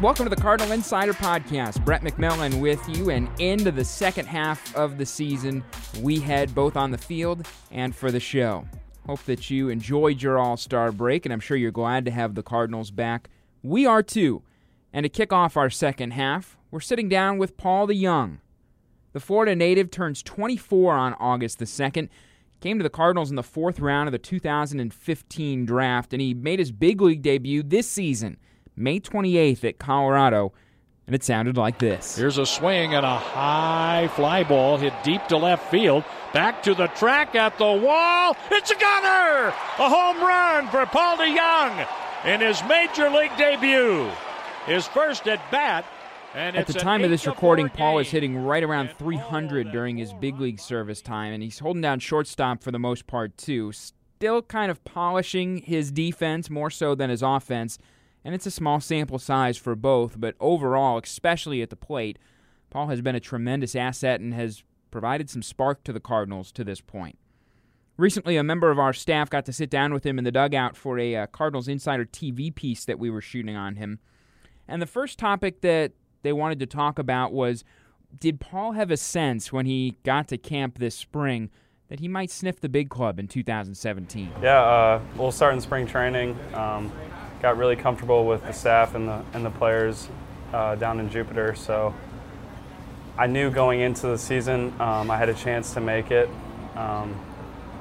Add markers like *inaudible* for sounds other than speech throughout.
Welcome to the Cardinal Insider Podcast. Brett McMillan with you, and into the second half of the season, we head both on the field and for the show. Hope that you enjoyed your All Star break, and I'm sure you're glad to have the Cardinals back. We are too. And to kick off our second half, we're sitting down with Paul DeJong. The Florida native turns 24 on August the 2nd. Came to the Cardinals in the fourth round of the 2015 draft, and he made his big league debut this season May 28th at Colorado, and it sounded like this. Here's a swing and a high fly ball hit deep to left field. Back to the track at the wall. It's a gunner! A home run for Paul DeJong in his major league debut. His first at bat. And at the time of this recording, Paul is hitting right around 300 during his big league service time, and he's holding down shortstop for the most part, too. Still kind of polishing his defense more so than his offense and it's a small sample size for both, but overall, especially at the plate, Paul has been a tremendous asset and has provided some spark to the Cardinals to this point. Recently, a member of our staff got to sit down with him in the dugout for a uh, Cardinals Insider TV piece that we were shooting on him. And the first topic that they wanted to talk about was Did Paul have a sense when he got to camp this spring that he might sniff the big club in 2017? Yeah, uh, we'll start in spring training. Um, got really comfortable with the staff and the and the players uh, down in Jupiter. So I knew going into the season um, I had a chance to make it, um,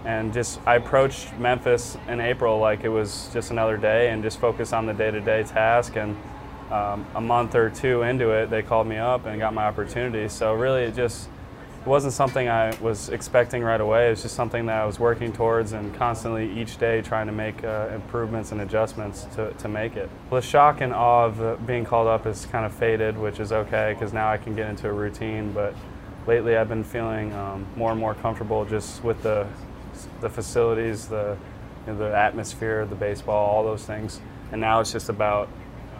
and just I approached Memphis in April like it was just another day, and just focused on the day-to-day task. And um, a month or two into it, they called me up and got my opportunity. So really, it just wasn't something I was expecting right away. It was just something that I was working towards and constantly each day trying to make uh, improvements and adjustments to, to make it. The shock and awe of uh, being called up is kind of faded, which is okay because now I can get into a routine. But lately I've been feeling um, more and more comfortable just with the, the facilities, the, you know, the atmosphere, the baseball, all those things. And now it's just about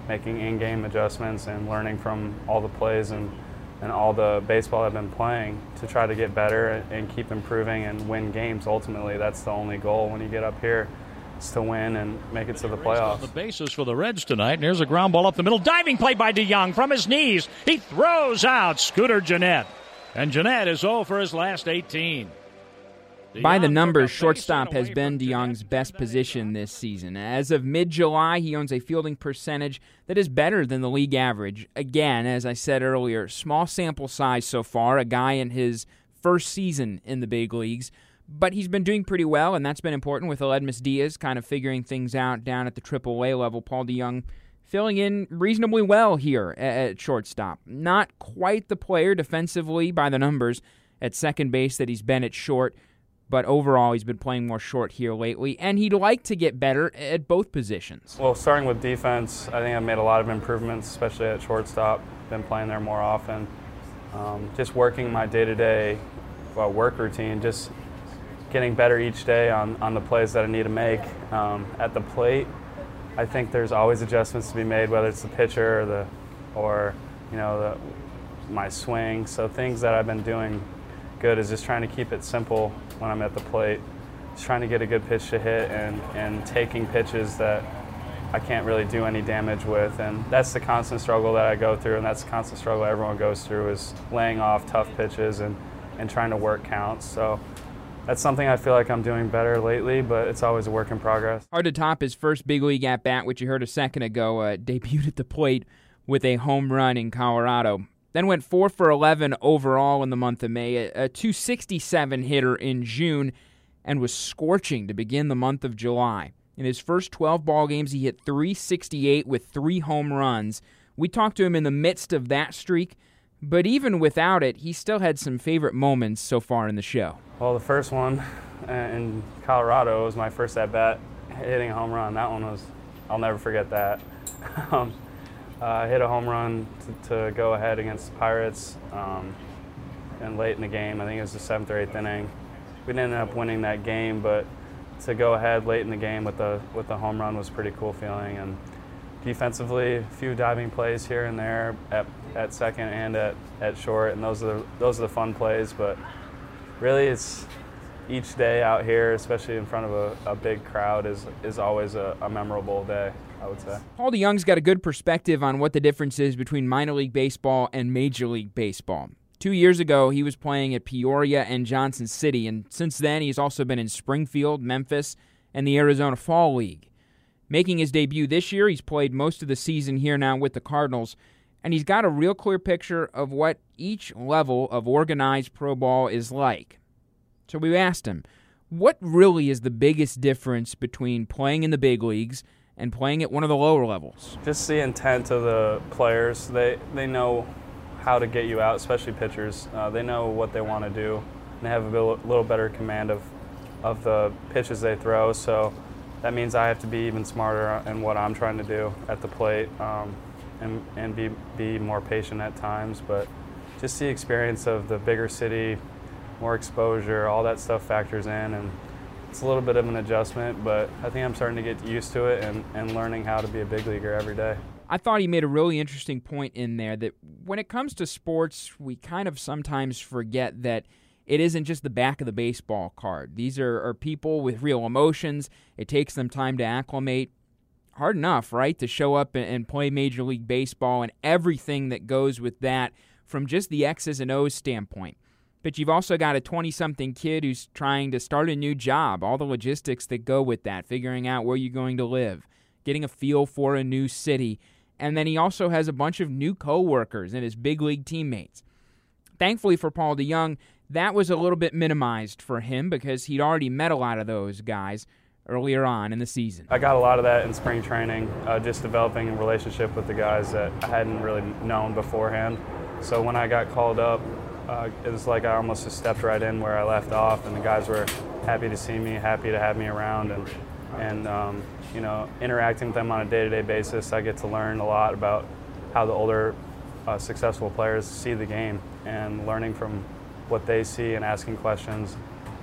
making in-game adjustments and learning from all the plays and and all the baseball I've been playing to try to get better and keep improving and win games. Ultimately, that's the only goal when you get up here is to win and make it to the playoffs. The bases for the Reds tonight. And here's a ground ball up the middle. Diving play by DeJong from his knees. He throws out Scooter Gennett. And Gennett is 0 for his last 18. By the numbers, shortstop has been DeJong's best position this season. As of mid July, he owns a fielding percentage that is better than the league average. Again, as I said earlier, small sample size so far, a guy in his first season in the big leagues. But he's been doing pretty well, and that's been important with Aledmys Diaz kind of figuring things out down at the AAA level. Paul DeJong filling in reasonably well here at shortstop. Not quite the player defensively by the numbers at second base that he's been at short but overall he's been playing more short here lately, and he'd like to get better at both positions. Well, starting with defense, I think I've made a lot of improvements, especially at shortstop. Been playing there more often. Um, just working my day-to-day work routine, just getting better each day on, on the plays that I need to make. Um, at the plate, I think there's always adjustments to be made, whether it's the pitcher or the or you know the, my swing. So things that I've been doing good is just trying to keep it simple when I'm at the plate. Just trying to get a good pitch to hit and, and taking pitches that I can't really do any damage with. And that's the constant struggle that I go through, and that's the constant struggle everyone goes through is laying off tough pitches and, and trying to work counts. So that's something I feel like I'm doing better lately, but it's always a work in progress. Hard to top his first big league at bat, which you heard a second ago, uh, *laughs* debuted at the plate with a home run in Colorado. Then went 4 for 11 overall in the month of May, a, a 267 hitter in June, and was scorching to begin the month of July. In his first 12 ball games, he hit 368 with three home runs. We talked to him in the midst of that streak, but even without it, he still had some favorite moments so far in the show. Well, the first one uh, in Colorado was my first at bat hitting a home run. That one was, I'll never forget that. *laughs* um, uh, hit a home run to, to, go ahead against the Pirates. Um, and late in the game, I think it was the seventh or eighth inning. We didn't end up winning that game, but to go ahead late in the game with the with the home run was pretty cool feeling. And defensively, a few diving plays here and there at, at second and at, at short, and those are the, those are the fun plays. But really, it's each day out here, especially in front of a, a big crowd, is is always a, a memorable day. I would say. Paul DeJong's got a good perspective on what the difference is between minor league baseball and major league baseball. Two years ago, he was playing at Peoria and Johnson City, and since then, he's also been in Springfield, Memphis, and the Arizona Fall League. Making his debut this year, he's played most of the season here now with the Cardinals, and he's got a real clear picture of what each level of organized pro ball is like. So we asked him, what really is the biggest difference between playing in the big leagues and playing at one of the lower levels? Just the intent of the players. They, they know how to get you out, especially pitchers. Uh, they know what they want to do, and they have a little better command of, of the pitches they throw. So that means I have to be even smarter in what I'm trying to do at the plate um, and, and be, be more patient at times. But just the experience of the bigger city, more exposure, all that stuff factors in. and it's a little bit of an adjustment, but I think I'm starting to get used to it and, and learning how to be a big leaguer every day. I thought he made a really interesting point in there that when it comes to sports, we kind of sometimes forget that it isn't just the back of the baseball card. These are, are people with real emotions. It takes them time to acclimate. Hard enough, right, to show up and play Major League Baseball and everything that goes with that from just the X's and O's standpoint. But you've also got a 20 something kid who's trying to start a new job, all the logistics that go with that, figuring out where you're going to live, getting a feel for a new city and then he also has a bunch of new coworkers and his big league teammates. Thankfully for Paul DeJong, that was a little bit minimized for him because he'd already met a lot of those guys earlier on in the season. I got a lot of that in spring training, uh, just developing a relationship with the guys that I hadn't really known beforehand. So when I got called up, uh, it was like I almost just stepped right in where I left off, and the guys were happy to see me, happy to have me around, and and um, you know, interacting with them on a day-to-day basis, I get to learn a lot about how the older uh, successful players see the game and learning from what they see and asking questions.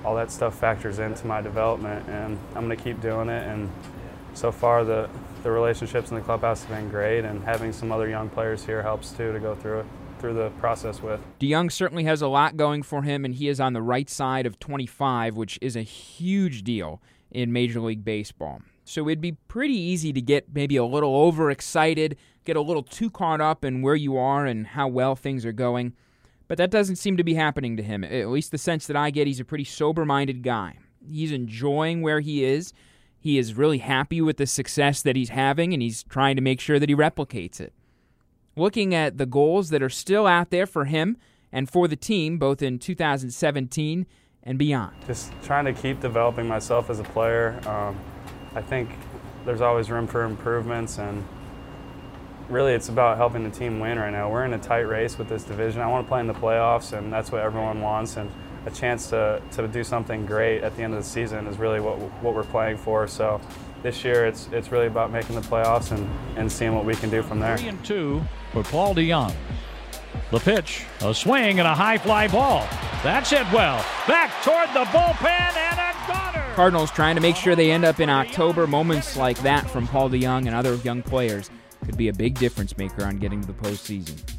All that stuff factors into my development, and I'm going to keep doing it. And so far, the the relationships in the clubhouse have been great, and having some other young players here helps too to go through it through the process with. DeJong certainly has a lot going for him, and he is on the right side of 25, which is a huge deal in Major League Baseball. So it'd be pretty easy to get maybe a little overexcited, get a little too caught up in where you are and how well things are going. But that doesn't seem to be happening to him. At least the sense that I get, he's a pretty sober minded guy. He's enjoying where he is. He is really happy with the success that he's having, and he's trying to make sure that he replicates it. Looking at the goals that are still out there for him and for the team, both in 2017 and beyond. Just trying to keep developing myself as a player. Um, I think there's always room for improvements, and really it's about helping the team win right now. We're in a tight race with this division. I want to play in the playoffs, and that's what everyone wants. And a chance to, to do something great at the end of the season is really what, what we're playing for. So this year it's, it's really about making the playoffs and, and seeing what we can do from there. Three and two for Paul DeJong. The pitch, a swing and a high fly ball. That's it well. Back toward the bullpen and a goner. Cardinals trying to make sure they end up in October. Moments like that from Paul DeJong and other young players could be a big difference maker on getting to the postseason.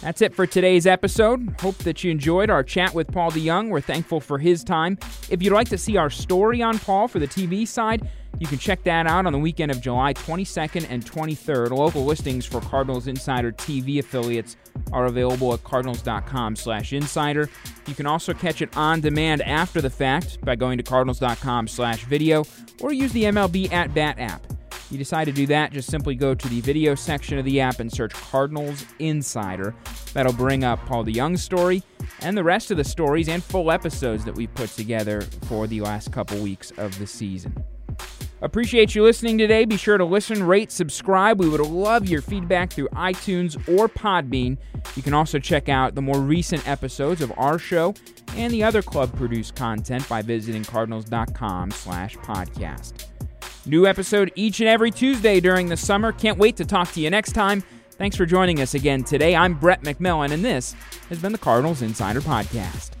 That's it for today's episode. Hope that you enjoyed our chat with Paul DeJong. We're thankful for his time. If you'd like to see our story on Paul for the TV side, you can check that out on the weekend of July 22nd and 23rd. Local listings for Cardinals Insider TV affiliates are available at cardinals.com/insider. You can also catch it on demand after the fact by going to cardinals.com/video or use the MLB at Bat app. You decide to do that, just simply go to the video section of the app and search Cardinals Insider. That'll bring up Paul DeJong's story and the rest of the stories and full episodes that we've put together for the last couple weeks of the season. Appreciate you listening today. Be sure to listen, rate, subscribe. We would love your feedback through iTunes or Podbean. You can also check out the more recent episodes of our show and the other club produced content by visiting cardinals.com slash podcast. New episode each and every Tuesday during the summer. Can't wait to talk to you next time. Thanks for joining us again today. I'm Brett McMillan, and this has been the Cardinals Insider Podcast.